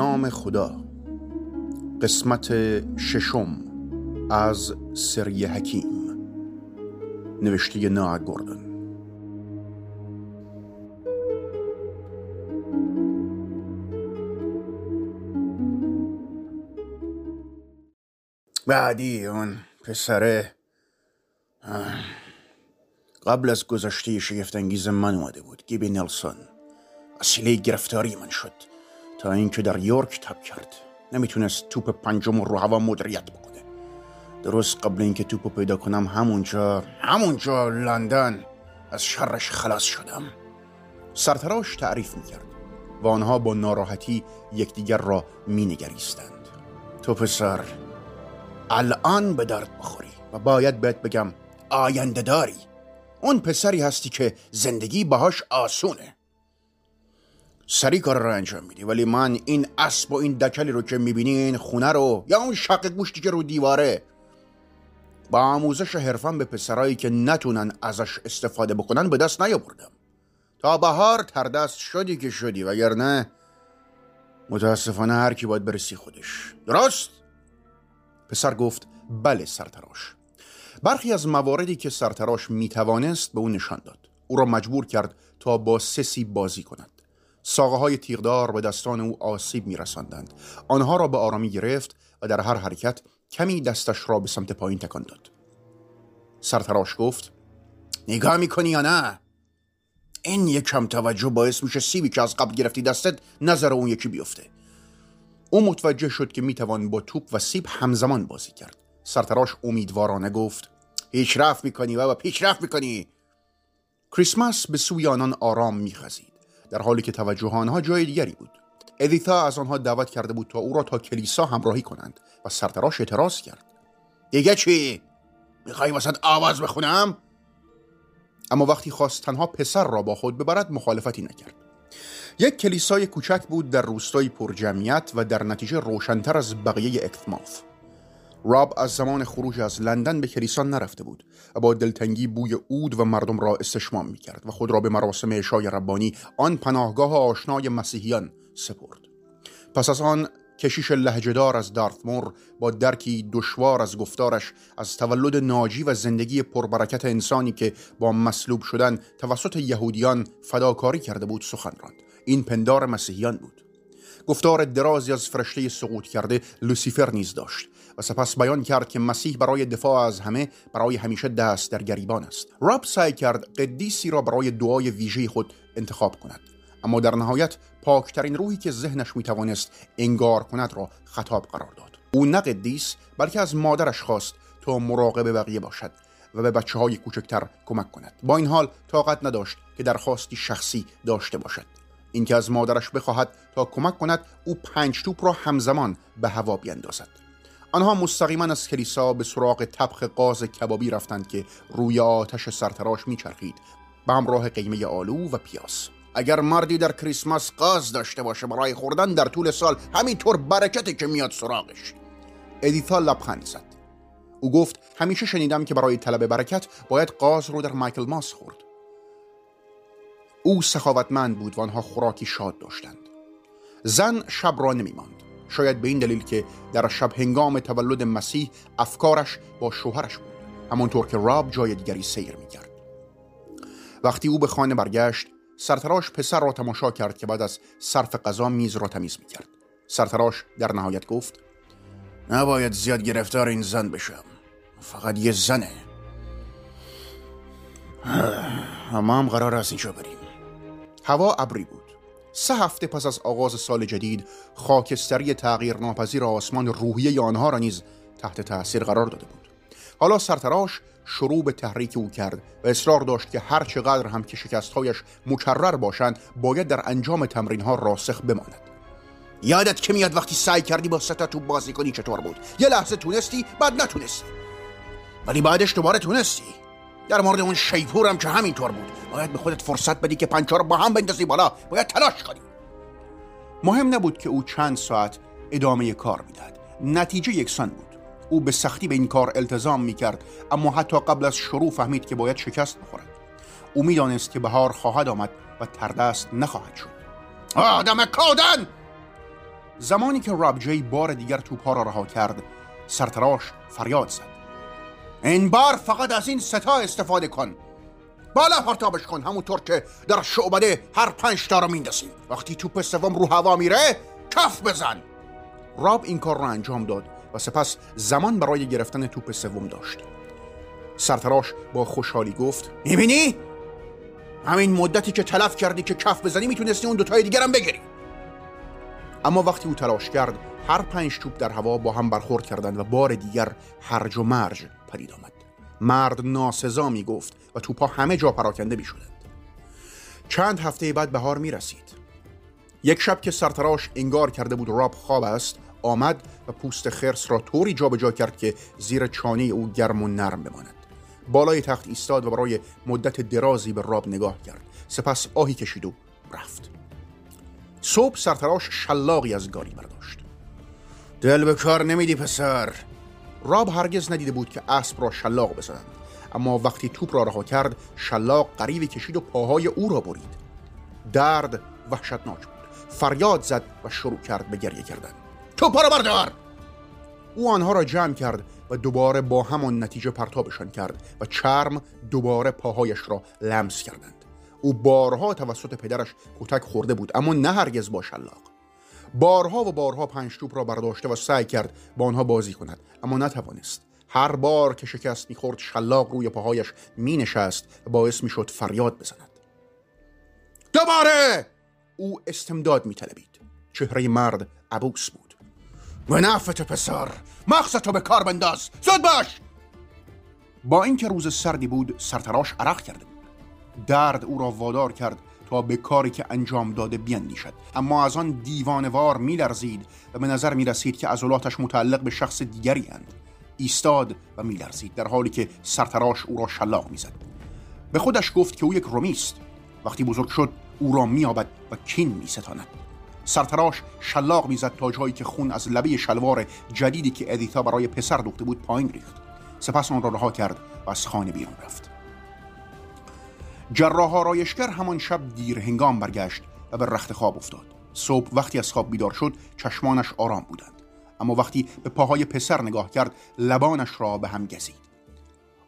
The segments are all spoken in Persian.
نام خدا. قسمت ششم از سری حکیم. نوشته نا گوردن بعدی اون پسره قبل از گذشته شگفتانگیز من اومده بود. گیبی نلسون وسیله گرفتاری من شد. تا اینکه در یورک تب کرد. نمی‌تونست توپ پنجم رو هوا مدریت بکنه. درست قبل اینکه توپو پیدا کنم همونجا همونجا لندن. از شرش خلاص شدم. سرتراش تعریف می‌کرد و آنها با ناراحتی یکدیگر را مینگریستند. تو پسر الان به درد بخوری و باید بهت بگم آینده داری اون پسری هستی که زندگی باهاش آسونه. سری کار رو انجام میدی. ولی من این اسب و این دکلی رو که می‌بینی این خونه رو یا اون شق گوشتی که رو دیواره با آموزش حرفم به پسرایی که نتونن ازش استفاده بکنن به دست نیاوردم. تا بهار تردست شدی که شدی وگرنه متاسفانه هر کی باید برسی خودش. درست؟ پسر گفت بله سرتراش. برخی از مواردی که سرتراش می توانست به او نشان داد. او را مجبور کرد تا با سسی بازی کند. ساقه های تیغدار به دستان او آسیب می رسندند. آنها را به آرامی گرفت و در هر حرکت کمی دستش را به سمت پایین تکان داد. سرتراش گفت نگاه می‌کنی یا نه؟ این یک کم توجه باعث میشه سیبی که از قبل گرفتی دستت نظر اون یکی بیفته. او متوجه شد که می‌توان با توپ و سیب همزمان بازی کرد. سرتراش امیدوارانه گفت پیشرفت می‌کنی و پیشرفت می‌کنی. کریسمس به سوی آنان آرام میخزید. در حالی که توجه آنها جای دیگری بود. ادیتا از آنها دعوت کرده بود تا او را تا کلیسا همراهی کنند و سرتراش اعتراض کرد. دیگه چی؟ می‌خوای وسط آواز بخونم؟ اما وقتی خواست تنها پسر را با خود ببرد مخالفتی نکرد. یک کلیسای کوچک بود در روستایی پرجمعیت و در نتیجه روشنتر از بقیه اکتماف. راب از زمان خروج از لندن به کلیسان نرفته بود و با دلتنگی بوی اود و مردم را استشمام می کرد و خود را به مراسم اشای ربانی آن پناهگاه آشنای مسیحیان سپرد. پس از آن کشیش لهجهدار از دارتمور با درکی دشوار از گفتارش از تولد ناجی و زندگی پربرکت انسانی که با مصلوب شدن توسط یهودیان فداکاری کرده بود سخن راند. این پندار مسیحیان بود. گفتار درازی از فرشته سقوط کرده لوسیفر نیز داشت. سپس بیان کرد که مسیح برای دفاع از همه برای همیشه دست در گریبان است. راب سعی کرد قدیسی را برای دعای ویژه خود انتخاب کند. اما در نهایت پاکترین روحی که ذهنش می‌توانست انگار کند را خطاب قرار داد. او نه قدیس بلکه از مادرش خواست تا مراقب بقیه باشد و به بچه های کوچکتر کمک کند. با این حال طاقت نداشت که درخواستی شخصی داشته باشد. اینکه از مادرش بخواهد تا کمک کند او پنج توپ را همزمان به هوا بیندازد. آنها مستقیما از کلیسا به سراغ طبخ قاز کبابی رفتند که روی آتش سرتراش میچرخید. به همراه قیمه آلو و پیاز. اگر مردی در کریسمس قاز داشته باشه برای خوردن در طول سال همینطور برکتی که میاد سراغش. ادیتا لبخند زد. او گفت همیشه شنیدم که برای طلب برکت باید قاز رو در مایکل ماس خورد. او سخاوتمند بود و آنها خوراکی شاد داشتند. زن شب را نمیماند. شاید به این دلیل که در شب هنگام تولد مسیح افکارش با شوهرش بود. همانطور که راب جای دیگری سیر می‌کرد. وقتی او به خانه برگشت سرتراش پسر را تماشا کرد که بعد از صرف غذا میز را تمیز می‌کرد. سرتراش در نهایت گفت نباید زیاد گرفتار این زن بشم. فقط یه زنه. اما هم قرار است اینجا بریم. هوا ابری بود. سه هفته پس از آغاز سال جدید خاکستری تغییر ناپذیر آسمان روحیه آنها را نیز تحت تاثیر قرار داده بود. حالا سرتراش شروع به تحریک او کرد و اصرار داشت که هر چقدر هم که شکستهایش مکرر باشند باید در انجام تمرین ها راسخ بماند. یادت که میاد وقتی سعی کردی با ستا توپ بازی کنی چطور بود؟ یه لحظه تونستی بعد نتونستی. ولی بعدش دوباره تونستی. در مورد اون شیپورم که همینطور بود. باید به خودت فرصت بدی که پنچه رو با هم بندازی بالا. باید تلاش کنی. مهم نبود که او چند ساعت ادامه کار می‌داد. نتیجه یکسان بود. او به سختی به این کار التزام می کرد اما حتی قبل از شروع فهمید که باید شکست بخورد. او می‌دانست که بهار خواهد آمد و تردست نخواهد شد. آدم کودن! زمانی که راب جی بار دیگر توپها را رها کرد سرتراش فریاد زد. این بار فقط از این ستا استفاده کن. بالا پرتابش کن همونطور که در شعبده هر پنج تا رو میندازیم وقتی توپ سوم رو هوا میره کف بزن. راب این کار را انجام داد و سپس زمان برای گرفتن توپ سوم داشت. سرتراش با خوشحالی گفت می‌بینی؟ همین مدتی که تلف کردی که کف بزنی می‌تونستی اون دوتای دیگرم بگیری. اما وقتی او تلاش کرد هر پنج توپ در هوا با هم برخورد کردند و بار دیگر هرج و مرج پدید آمد. مرد ناسزا می گفت و توپها همه جا پراکنده می شدند. چند هفته بعد بهار می رسید یک شب که سرتراش انگار کرده بود راب خواب است آمد و پوست خرس را طوری جابجا کرد که زیر چانه او گرم و نرم بماند. بالای تخت ایستاد و برای مدت درازی به راب نگاه کرد. سپس آهی کشید و رفت. صبح سرتراش شلاقی از گاری برداشت. دل به کار نمیدی پسر. راب هرگز ندیده بود که اسب را شلاق بزنند اما وقتی توپ را رها کرد شلاق قریبی کشید و پاهای او را برید. درد وحشتناک بود. فریاد زد و شروع کرد به گریه کردن. توپ را بردار! او آنها را جمع کرد و دوباره با همان نتیجه پرتابشان کرد و چرم دوباره پاهایش را لمس کردند. او بارها توسط پدرش کتک خورده بود اما نه هرگز با شلاق. بارها و بارها پنج توپ را برداشته و سعی کرد با آنها بازی کند. اما نتوانست. هر بار که شکست می‌خورد شلاق روی پاهایش مینشست و باعث می‌شد فریاد بزند. دوباره! او استمداد میطلبید. چهره مرد عبوس بود. به نفت پسر مغزتو به کار بنداز! زود باش! با اینکه روز سردی بود سرتراش عرق کرده بود. درد او را وادار کرد تا به کاری که انجام داده بیندیشد. اما از آن دیوانوار میلرزید و به نظر می رسید که عضلاتش متعلق به شخص دیگری اند. ایستاد و میلرزید در حالی که سرتراش او را شلاق می‌زد. به خودش گفت که او یک رومیست. وقتی بزرگ شد او را مییابد و کین میستاند. سرتراش شلاق می‌زد تا جایی که خون از لبه شلوار جدیدی که ادیتا برای پسر دوخته بود پایین ریخت. سپس آن را رها کرد و از خانه بیرون رفت. جراح آرایشگر همان شب دیر هنگام برگشت و به رخت خواب افتاد. صبح وقتی از خواب بیدار شد چشمانش آرام بودند. اما وقتی به پاهای پسر نگاه کرد لبانش را به هم گزید.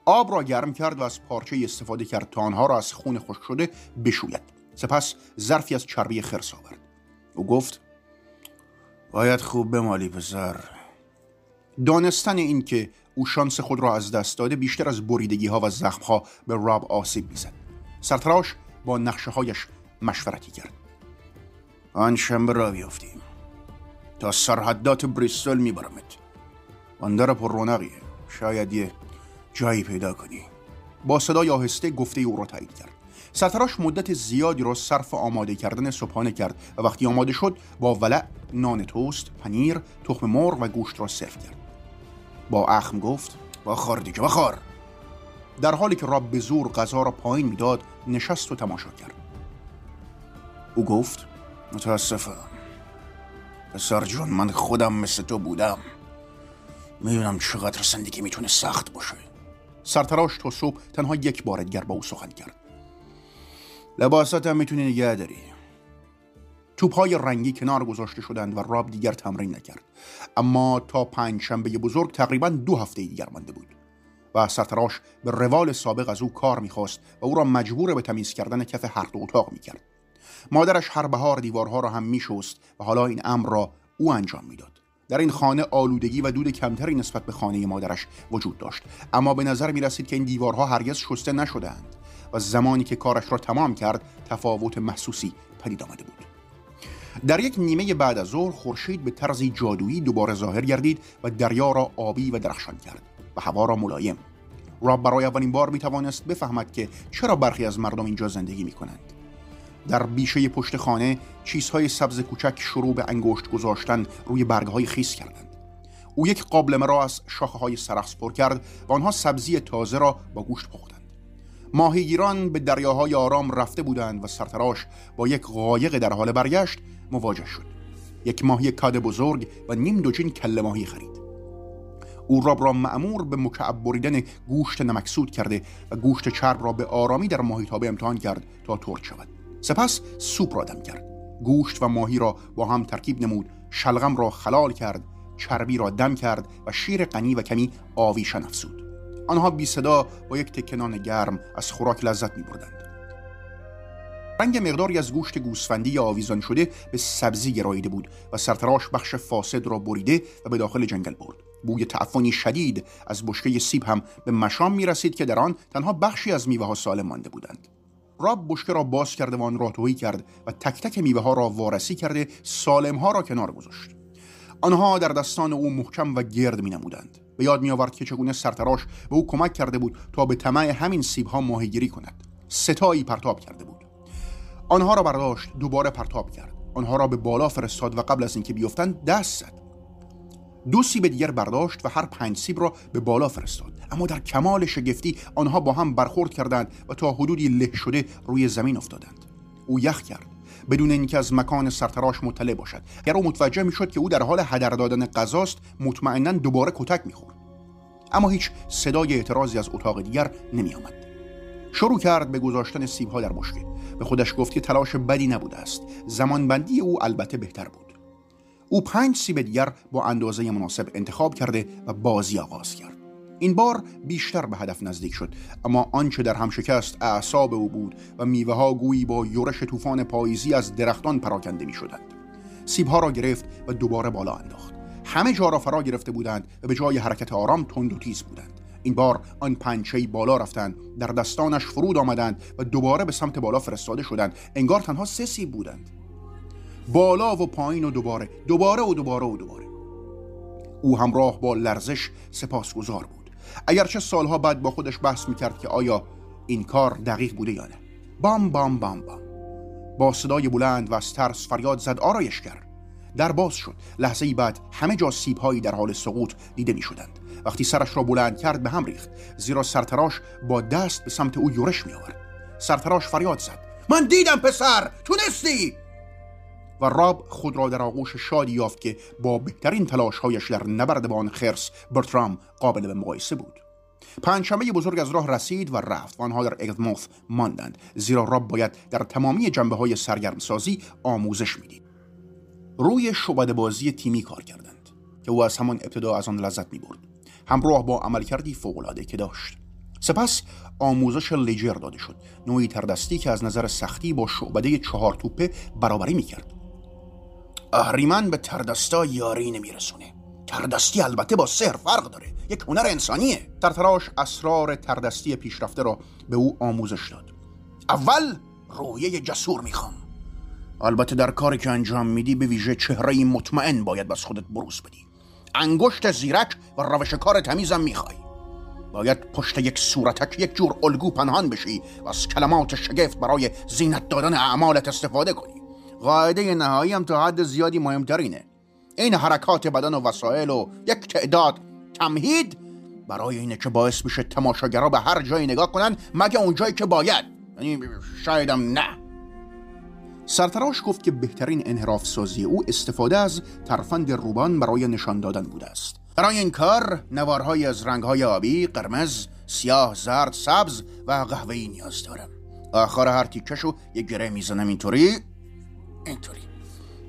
آب را گرم کرد و از پارچه استفاده کرد تا آنها را از خون خشک شده بشوید. سپس ظرفی از چربی خرس آورد. او گفت باید خوب بمالی پسر. دانستن این که او شانس خود را از دست داده بیشتر از بریدگی ها و زخم ها به راب آسیب می‌زد. سرتراش با نقشه هایش مشورتی کرد. آن شنبه را بیافتیم. تا سرحدات بریستول میبرمت. بندر پر رونقیه. شاید یه جایی پیدا کنی. با صدای آهسته گفته او را تایید کرد. سرتراش مدت زیادی را صرف آماده کردن صبحانه کرد و وقتی آماده شد با ولع نان توست، پنیر، تخم مرغ و گوشت را سرو کرد. با اخم گفت بخور دیگه بخور. در حالی که راب به زور غذا را پایین می‌داد نشست و تماشا کرد. او گفت متاسفم. پسر جون من خودم مثل تو بودم. می‌دونم چقدر زندگی می‌تونه سخت باشه. سرتراش تا صبح تنها یک بار دیگر با او سخن کرد. لباسات هم می‌تونی نگه داری. توپهای رنگی کنار گذاشته شدند و راب دیگر تمرین نکرد. اما تا پنج شنبه بزرگ تقریبا دو هفته دیگر مانده بود. و سرتراش به روال سابق از او کار می‌خواست و او را مجبور به تمیز کردن کف هر دو اتاق می‌کرد. مادرش هر بهار دیوارها را هم میشست و حالا این امر را او انجام می‌داد. در این خانه آلودگی و دود کمتری نسبت به خانه مادرش وجود داشت. اما به نظر می رسید که این دیوارها هرگز شسته نشدهاند و زمانی که کارش را تمام کرد تفاوت محسوسی پدید آمده بود. در یک نیمه بعد از ظهر خورشید به طرزی جادویی دوباره ظاهر گردید و دریا را آبی و درخشان کرد. و هوا را ملایم. راب برای اولین بار می توانست بفهمد که چرا برخی از مردم اینجا زندگی می کنند در بیشه پشت خانه چیزهای سبز کوچک شروع به انگشت گذاشتن روی برگهای خیس کردند. او یک قابلمه را از شاخه های سرخس پر کرد و آنها سبزی تازه را با گوشت پختند. ماهیگیران به دریاهای آرام رفته بودند و سرتراش با یک قایق در حال برگشت مواجه شد. یک ماهی کاد بزرگ و نیم دوجین کله ماهی خرید. او راب را معمور به مکعب بریدن گوشت نمکسود کرده و گوشت چرب را به آرامی در ماهیتابه امتحان کرد تا ترد شود. سپس سوپ را دم کرد. گوشت و ماهی را با هم ترکیب نمود. شلغم را خلال کرد. چربی را دم کرد و شیر غنی و کمی آویشن افزود. آنها بی صدا با یک تکنان گرم از خوراک لذت می بردند. رنگ مقداری از گوشت گوسفندی آویزان شده به سبزی گراییده بود و سرتراش بخش فاسد را بریده و به داخل جنگل برد. بوی تعفنی شدید از بشکه سیب هم به مشام می رسید که در آن تنها بخشی از میوه ها سالم مانده بودند. راب بشکه را باز کرده و آن را توهی کرد و تک تک میوه ها را وارسی کرده سالم ها را کنار گذاشت. آنها در دستان او محکم و گرد می نمودند به یاد می آورد که چگونه سرتراش به او کمک کرده بود تا به طمع همین سیب ها ماهیگیری کند. ستایی پرتاب کرده بود. آنها را برداشت دوباره پرتاب کرد. آنها را به بالا فرستاد و قبل از اینکه بیفتند دست زد. دو سیب دیگر برداشت و هر پنج سیب را به بالا فرستاد. اما در کمال شگفتی آنها با هم برخورد کردند و تا حدودی له شده روی زمین افتادند. او یخ کرد. بدون اینکه از مکان سرتراش مطلع باشد. اگر او متوجه می‌شد که او در حال هدر دادن غذاست مطمئنا دوباره کتک می‌خورد. اما هیچ صدای اعتراضی از اتاق دیگر نمیآمد. شروع کرد به گذاشتن سیبها در بشکه به خودش گفت که تلاش بدی نبوده است. زمانبندی او البته بهتر بود. او پنج سیب دیگر با اندازه مناسب انتخاب کرده و بازی آغاز کرد. این بار بیشتر به هدف نزدیک شد اما آنچه در هم شکست اعصاب او بود و میوه ها گویی با یورش طوفان پاییزی از درختان پراکنده می شدند سیب ها را گرفت و دوباره بالا انداخت. همه جا را فرا گرفته بودند و به جای حرکت آرام تند و تیز بودند. این بار آن پنچه بالا رفتند در دستانش فرود آمدند و دوباره به سمت بالا فرستاده شدند. انگار تنها سه سیب بودند. بالا و پایین و دوباره دوباره و دوباره و دوباره. او همراه با لرزش سپاسگزار بود. اگرچه سالها بعد با خودش بحث می‌کرد که آیا این کار دقیق بوده یا نه. بام بام بام بام. با صدای بلند و از ترس فریاد زد آرایش کرد. در باز شد. لحظه ای بعد همه جا سیبهایی در حال سقوط دیده می شدند وقتی سرش را بلند کرد به هم ریخت. زیرا سرتراش با دست به سمت او یورش می آورد سرتراش فریاد زد. من دیدم پسر! تونستی؟ و راب خود را در آغوش شادی یافت که با بهترین تلاشهایش در نبرد با آن خرس برترام قابل به مقایسه بود. پنجشنبه بزرگ از راه رسید و رفت و آنها در اگدموث ماندند زیرا راب باید در تمامی جنبه های سرگرمسازی آموزش می‌دید. روی شعبده بازی تیمی کار کردند که او از همان ابتدا از آن لذت می برد همراه با عملکردی فوقالعاده که داشت. سپس آموزش لیجر داده شد. نوعی تردستی که از نظر سختی با شعبده چهار توپه برابری می‌کرد. اهریمن به تردستا یاری نمیرسونه. تردستی البته با سحر فرق داره. یک هنر انسانیه. ترتراش اسرار تردستی پیشرفته را به او آموزش داد. اول رویه جسور می‌خوام. البته در کاری که انجام میدی به ویژه چهره مطمئن باید بس خودت بروز بدی. انگشت زیرک و روش کار تمیزم می‌خوای. باید پشت یک صورتک یک جور الگو پنهان بشی و از کلمات شگفت برای زینت دادن اعمالت استفاده کنی. قاعده نهایی هم تا حد زیادی مهمترینه. این حرکات بدن و وسایل و یک تعداد تمهید برای اینه که باعث بشه تماشاگرها به هر جایی نگاه کنن مگه اون جایی که باید. یعنی شایدم نه. سرتراش گفت که بهترین انحراف سازی او استفاده از ترفند روبان برای نشان دادن بوده است. برای این کار نوارهایی از رنگهای آبی، قرمز، سیاه، زرد، سبز و قهوه‌ای نیاز دارم. آخر هر تیکشو یه گره می‌زنم اینطوری. اینطوری.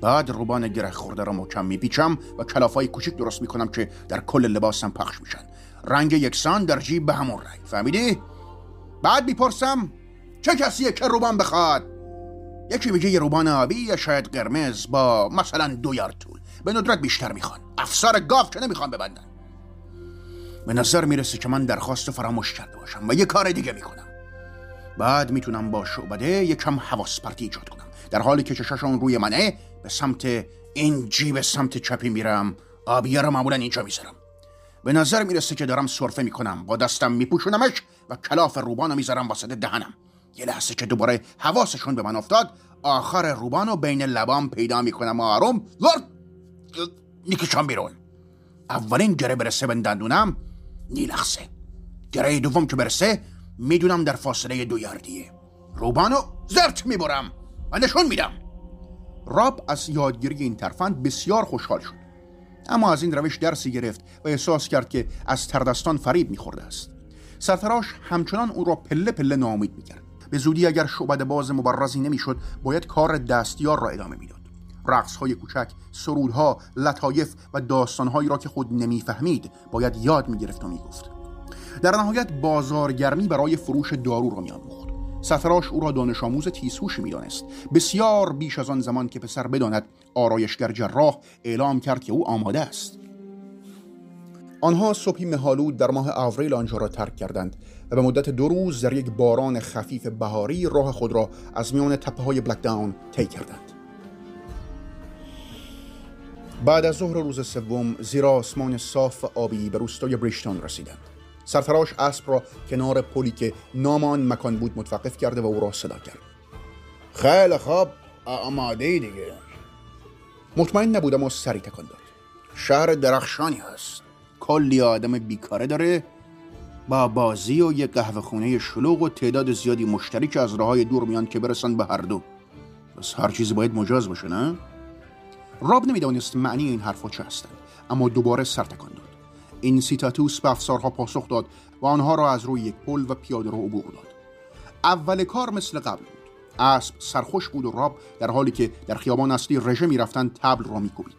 بعد روبان گره خورده را محکم میپیچم و کلافای کوچیک درست می‌کنم که در کل لباسم پخش میشن. رنگ یکسان در جیب به همون رنگ. فهمیدی؟ بعد می‌پرسم چه کسیه که روبان بخواد؟ یکی میگه یه روبان آبی یا شاید قرمز با مثلا دو یار طول. به ندرت بیشتر می‌خوان. افسار گاف که نمی‌خوان ببندن؟ به نظر می‌رسه که من درخواست فراموش کرده باشم و یه کار دیگه می‌کنم. بعد می‌تونم با شعبده یکم حواس پرتی ایجاد کنم در حالی که چشاشون روی منه به سمت این جیب سمت چپی میرم. آبیه رو معمولا اینجا می‌ذارم. به نظر می‌رسه که دارم سرفه می‌کنم. با دستم میپوشونمش و کلاف روبان رو می‌ذارم واسط دهنم. یه لحظه که دوباره حواسشون به من افتاد آخر روبان رو بین لبام پیدا می‌کنم و آروم لرد می‌کشم بیرون. اولین گره برسه به دندونم نیلخصه گره دوم که برسه می‌دونم در فاصله دو یاردیه. روبانو زرت می‌برم. و نشون میدم. راب از یادگیری این ترفند بسیار خوشحال شد. اما از این روش درسی گرفت و احساس کرد که از تردستان فریب میخورده است. سرتراش همچنان او را پله پله ناامید می‌کرد. به زودی اگر شعبد باز مبرزی نمی‌شد باید کار دستیار را ادامه می‌داد. رقص های کوچک سرودها لطایف و داستانهایی را که خود نمی‌فهمید باید یاد می‌گرفت و می‌گفت. در نهایت بازارگرمی برای فروش دارو را میآموخت. سفراش او را دانش آموز تیزهوشی می‌دانست. بسیار بیش از آن زمان که پسر بداند آرایشگر جراح اعلام کرد که او آماده است. آنها صبحی مهالود در ماه آوریل آنجا را ترک کردند و به مدت دو روز در یک باران خفیف بهاری راه خود را از میان تپه های بلک داون طی کردند. بعد از ظهر روز سوم زیر آسمان صاف و آبی به روستای بریشتون رسیدند. سرفراش اسب را کنار پلی که نام آن مکان بود متوقف کرده و او را صدا کرد. خیلی خوب آماده دیگه. مطمئن نبودم و سری تکان داد. شهر درخشانی هست. کلی آدم بیکاره داره. با بازی و یک قهوه خونه شلوغ و تعداد زیادی مشتری که از راه دور میان که برسن به هر دو. بس هر چیزی باید مجاز باشه نه؟ راب نمی‌دانست معنی این حرفا چه هستند اما دوباره سر تکان داد. این سیتاتوس به افسارها پاسخ داد و آنها را از روی یک پل و پیاده رو عبور داد. اول کار مثل قبل بود. اسب سرخوش بود و راب در حالی که در خیابان اصلی رژه می‌رفتند تبل را میکوبید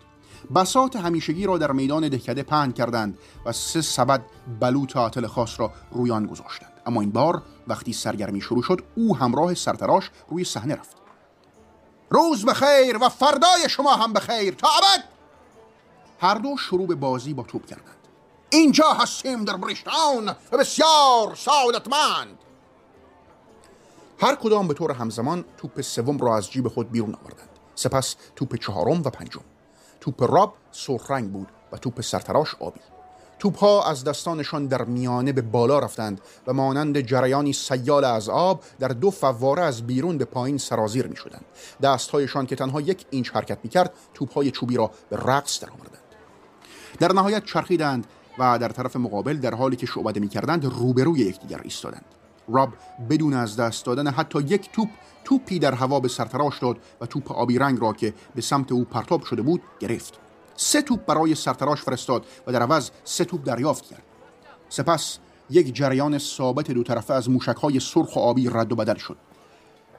بسات همیشگی را در میدان دهکده پهن کردند و سه سبد بلوط عاطل خاص را روی آن گذاشتند. اما این بار وقتی سرگرمی شروع شد او همراه سرتراش روی صحنه رفت. روز بخیر و فردای شما هم بخیر. تا ابد! هر دو شروع به بازی با توپ کردند. اینجا هستیم در بریشتان بسیار سعادتمند. هر کدام به طور همزمان توپ سوم را از جیب خود بیرون آوردند. سپس توپ چهارم و پنجم. توپ راب سرخ رنگ بود و توپ سرتراش آبی. توپ ها از دستانشان در میانه به بالا رفتند و مانند جریانی سیال از آب در دو فواره از بیرون به پایین سرازیر می شدند دستهایشان که تنها یک اینچ حرکت می کرد توپ های چوبی را به رقص درآوردند. در نهایت چرخیدند و در طرف مقابل در حالی که شعبده می کردند روبروی یکدیگر ایستادند. راب بدون از دست دادن حتی یک توپ توپی در هوا به سرتراش داد و توپ آبی رنگ را که به سمت او پرتاب شده بود گرفت. سه توپ برای سرتراش فرستاد و در عوض سه توپ دریافت کرد. سپس یک جریان ثابت دو طرفه از موشکهای سرخ و آبی رد و بدل شد.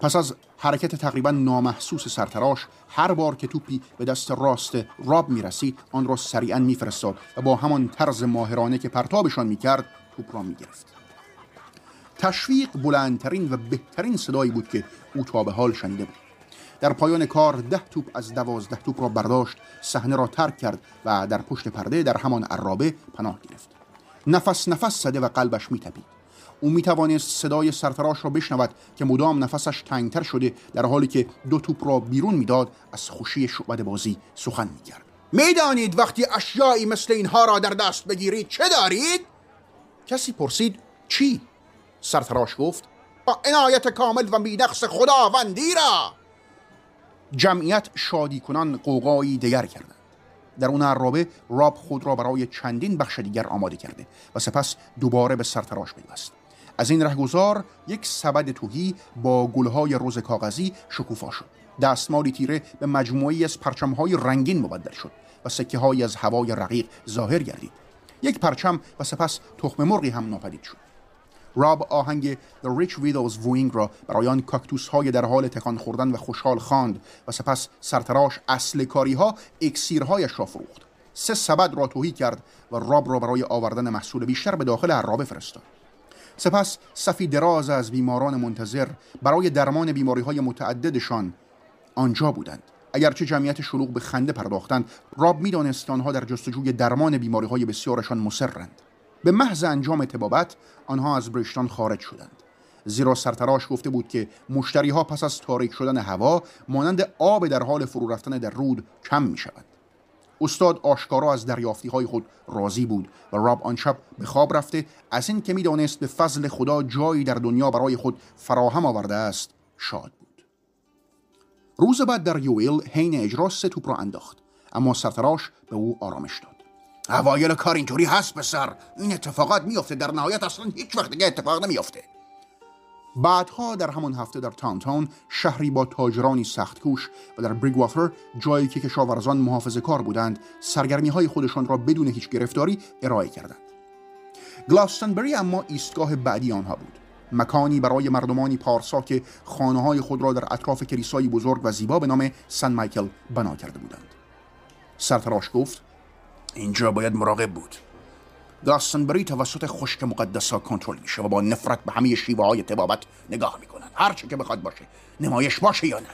پس از حرکت تقریبا نامحسوس سرتراش هر بار که توپی به دست راست راب می رسید آن را سریعا میفرستاد و با همان طرز ماهرانه که پرتابشان می کرد توپ را می گرفت تشویق بلندترین و بهترین صدایی بود که او تا به حال شنیده بود. در پایان کار ده توپ از دوازده توپ را برداشت صحنه را ترک کرد و در پشت پرده در همان عرابه پناه گرفت. نفس نفس زده و قلبش میتپید. او می توانست صدای سرفراش را بشنود که مدام نفسش تنگتر شده در حالی که دو توپ را بیرون می‌داد از خوشی شعبد بازی سخن می‌کرد. می‌دانید وقتی اشیایی مثل اینها را در دست بگیرید چه دارید؟ کسی پرسید چی؟ سرتراش گفت با عنایت کامل و بیدخص خداوندی را! جمعیت شادی کنان قوقایی دیگر کردند. در اون عرابه راب خود را برای چندین بخش دیگر آماده کرده و سپس دوباره به سرتراش پیوست. از این رهگذار یک سبد توهی با گلهای روز کاغذی شکوفا شد. دستمالی تیره به مجموعی از پرچمهای رنگین مبدل شد و سکه های از هوای رقیق ظاهر گردید. یک پرچم و سپس تخم مرغی هم ناپدید شد. راب آهنگ The Rich Widows Wooing را برای آن کاکتوس های در حال تکان خوردن و خوشحال خواند و سپس سرتراش اصل کاری ها اکسیرهایش را فروخت. سه سبد را توهی کرد و راب را برای آوردن محصول بیشتر به داخل عرابه فرستاد. سپس صفی دراز از بیماران منتظر برای درمان بیماری های متعددشان آنجا بودند. اگرچه جمعیت شلوغ به خنده پرداختند راب می‌دانست آنها در جستجوی درمان بیماری های بسیارشان مسرند به محض انجام تبابت آنها از برشتان خارج شدند. زیرا سرتراش گفته بود که مشتری ها پس از تاریک شدن هوا مانند آب در حال فرو رفتن در رود کم می شود. استاد آشکارا از دریافتی های خود راضی بود و راب آن شب به خواب رفته از این که می‌دانست به فضل خدا جایی در دنیا برای خود فراهم آورده است شاد بود. روز بعد در یویل حین اجرا سه توپ را انداخت اما سرتراش به او آرامش داد. اوایل کار اینطوری هست پسر. این اتفاقات میافته. در نهایت اصلا هیچ وقت دیگه اتفاق نمیافته. بعدها در همان هفته در تاون شهری با تاجرانی سخت کوش و در بریگواتر جایی که کشاورزان محافظه کار بودند سرگرمی های خودشان را بدون هیچ گرفتاری ارائه کردند. گلاستنبری اما ایستگاه بعدی آنها بود. مکانی برای مردمانی پارسا که خانه های خود را در اطراف کلیسایی بزرگ و زیبا به نام سن مایکل بنا کرده بودند. سرتراش گفت اینجا باید مراقب بود. گلاستنبری توسط خشک مقدسا کنترل میشه و با نفرت به همه شیوه های تبابت نگاه می‌کنن. هر چه که بخواد باشه. نمایش باشه یا نه؟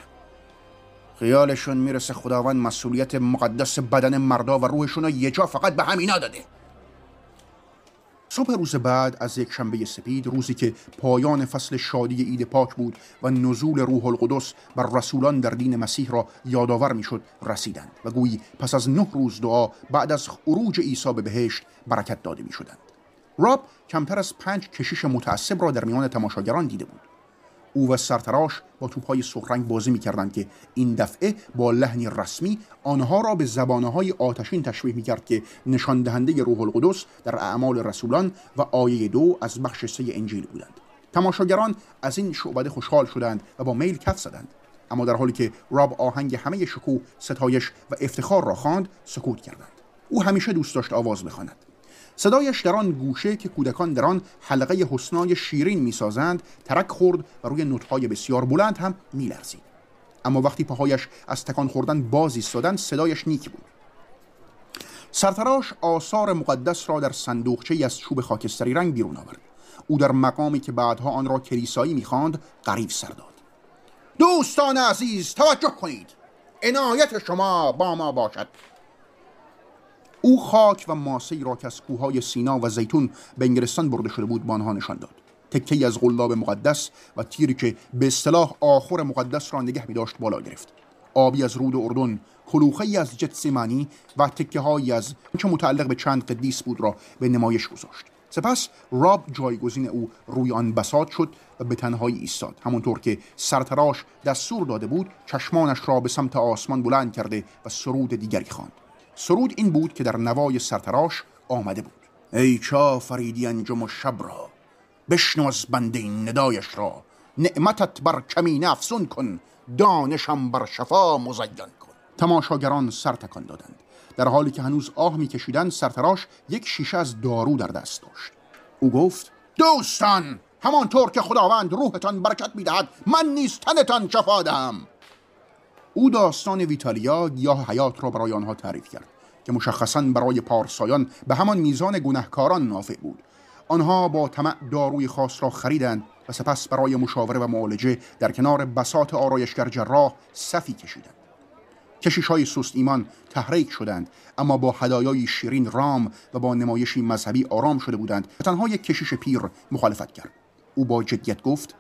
خیالشون می‌رسه خداوند مسئولیت مقدس بدن مردا و روحشون رو یه جا فقط به همینا داده. صبح روز بعد از یک شنبه سپید روزی که پایان فصل شادی عید پاک بود و نزول روح القدس بر رسولان در دین مسیح را یادآور می‌شد رسیدند و گویی پس از نه روز دعا بعد از خروج عیسی به بهشت برکت داده می‌شدند. راب کمتر از پنج کشیش متعصب را در میان تماشاگران دیده بود. او و سرتراش با توپهای سخرنگ بازی می‌کردند که این دفعه با لحنی رسمی آنها را به زبانه آتشین تشبیه می‌کرد که نشان دهنده روح القدس در اعمال رسولان و آیه دو از بخش سه انجیل بودند. تماشاگران از این شعبده خوشحال شدند و با میل کف زدند. اما در حالی که راب آهنگ همه شکوه ستایش و افتخار را خواند سکوت کردند. او همیشه دوست داشت آواز بخواند. صدایش در آن گوشه که کودکان در آن حلقه حسنای شیرین می‌سازند ترک خورد و روی نوتهای بسیار بلند هم میلرزید. اما وقتی پاهایش از تکان خوردن باز ایستادند صدایش نیک بود. سرتراش آثار مقدس را در صندوقچه از چوب خاکستری رنگ بیرون آورد. او در مقامی که بعدها آن را کلیسایی می‌خواند غریب سر داد. دوستان عزیز توجه کنید. عنایت شما با ما باشد. او خاک و ماسه را که از کوههای سینا و زیتون به انگلستان برده شده بود به آنها نشان داد. تکه از غلاب مقدس و تیری که به اصطلاح آخر مقدس را نگه می داشت بالا گرفت. آبی از رود اردن کلوخه از جتسیمانی و تکه هایی از چه متعلق به چند قدیس بود را به نمایش گذاشت. سپس راب جایگزین او روی آن بساط شد و به تنهایی ایستاد. همونطور که سرتراش دستور داده بود چشمانش را به سمت آسمان بلند کرده و سرود دیگری خواند. سرود این بود که در نوای سرتراش آمده بود. ای چا فریدی انجم و شب را بشنو از بنده این ندایش را. نعمتت بر کمین افزون کن دانشم بر شفا مزین کن. تماشاگران سر تکان دادند. در حالی که هنوز آه میکشیدند سرتراش یک شیشه از دارو در دست داشت. او گفت دوستان همانطور که خداوند روحتان برکت می‌دهد من نیز تنتان شفا دهم. او داستان ویتالیا گیاه حیات را برای آنها تعریف کرد. که مشخصا برای پارسایان به همان میزان گنهکاران نافع بود. آنها با طمع داروی خاص را خریدند و سپس برای مشاوره و معالجه در کنار بسات آرایشگر جراح صفی کشیدند. کشیش های سست ایمان تحریک شدند اما با هدایای شیرین رام و با نمایشی مذهبی آرام شده بودند و تنها یک کشیش پیر مخالفت کرد. او با جدیت گفت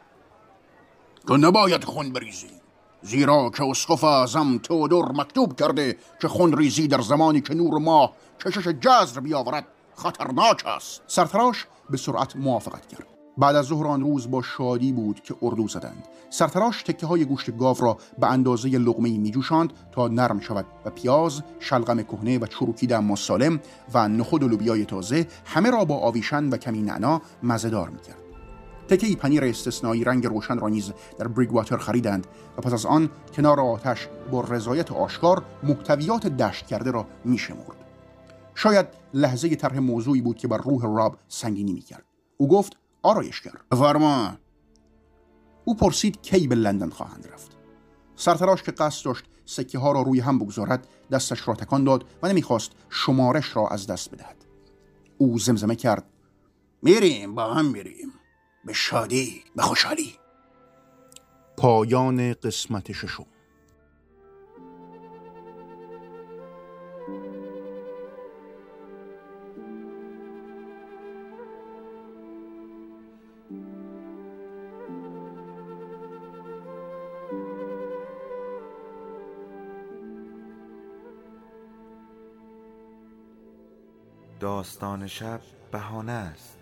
تو نباید خون بریزی. زیرا که اسقف اعظم تودور مکتوب کرده که خون ریزی در زمانی که نور ماه کشش جزر بیاورد خطرناک است. سرتراش به سرعت موافقت کرد. بعد از ظهر آن روز با شادی بود که اردو زدند. سرتراش تکه های گوشت گاو را به اندازه لغمه می جوشاند تا نرم شود و پیاز شلغم کهنه و چروکیده اما سالم و نخود و لوبیای تازه همه را با آویشن و کمی نعنا مزهدار می‌کرد. تکه پنیر استثنایی رنگ روشن را نیز در بریگواتر خریدند و پس از آن کنار آتش با رضایت آشکار محتویات دشت کرده را میشمرد. شاید لحظه طرح موضوعی بود که بر روح راب سنگینی می‌کرد. او گفت آرایشگر. فرما او پرسید کی به لندن خواهند رفت. سرتراش که قصد داشت سکه ها را روی هم بگذارد دستش را تکان داد و نمی‌خواست شمارش را از دست بدهد. او زمزمه کرد. میریم با هم میریم. به شادی به خوشحالی. پایان قسمت ششم. داستان شب بهانه است.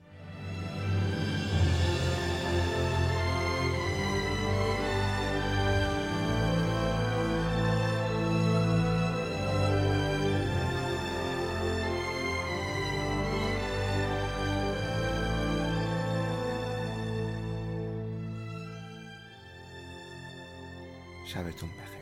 شبتون بخیر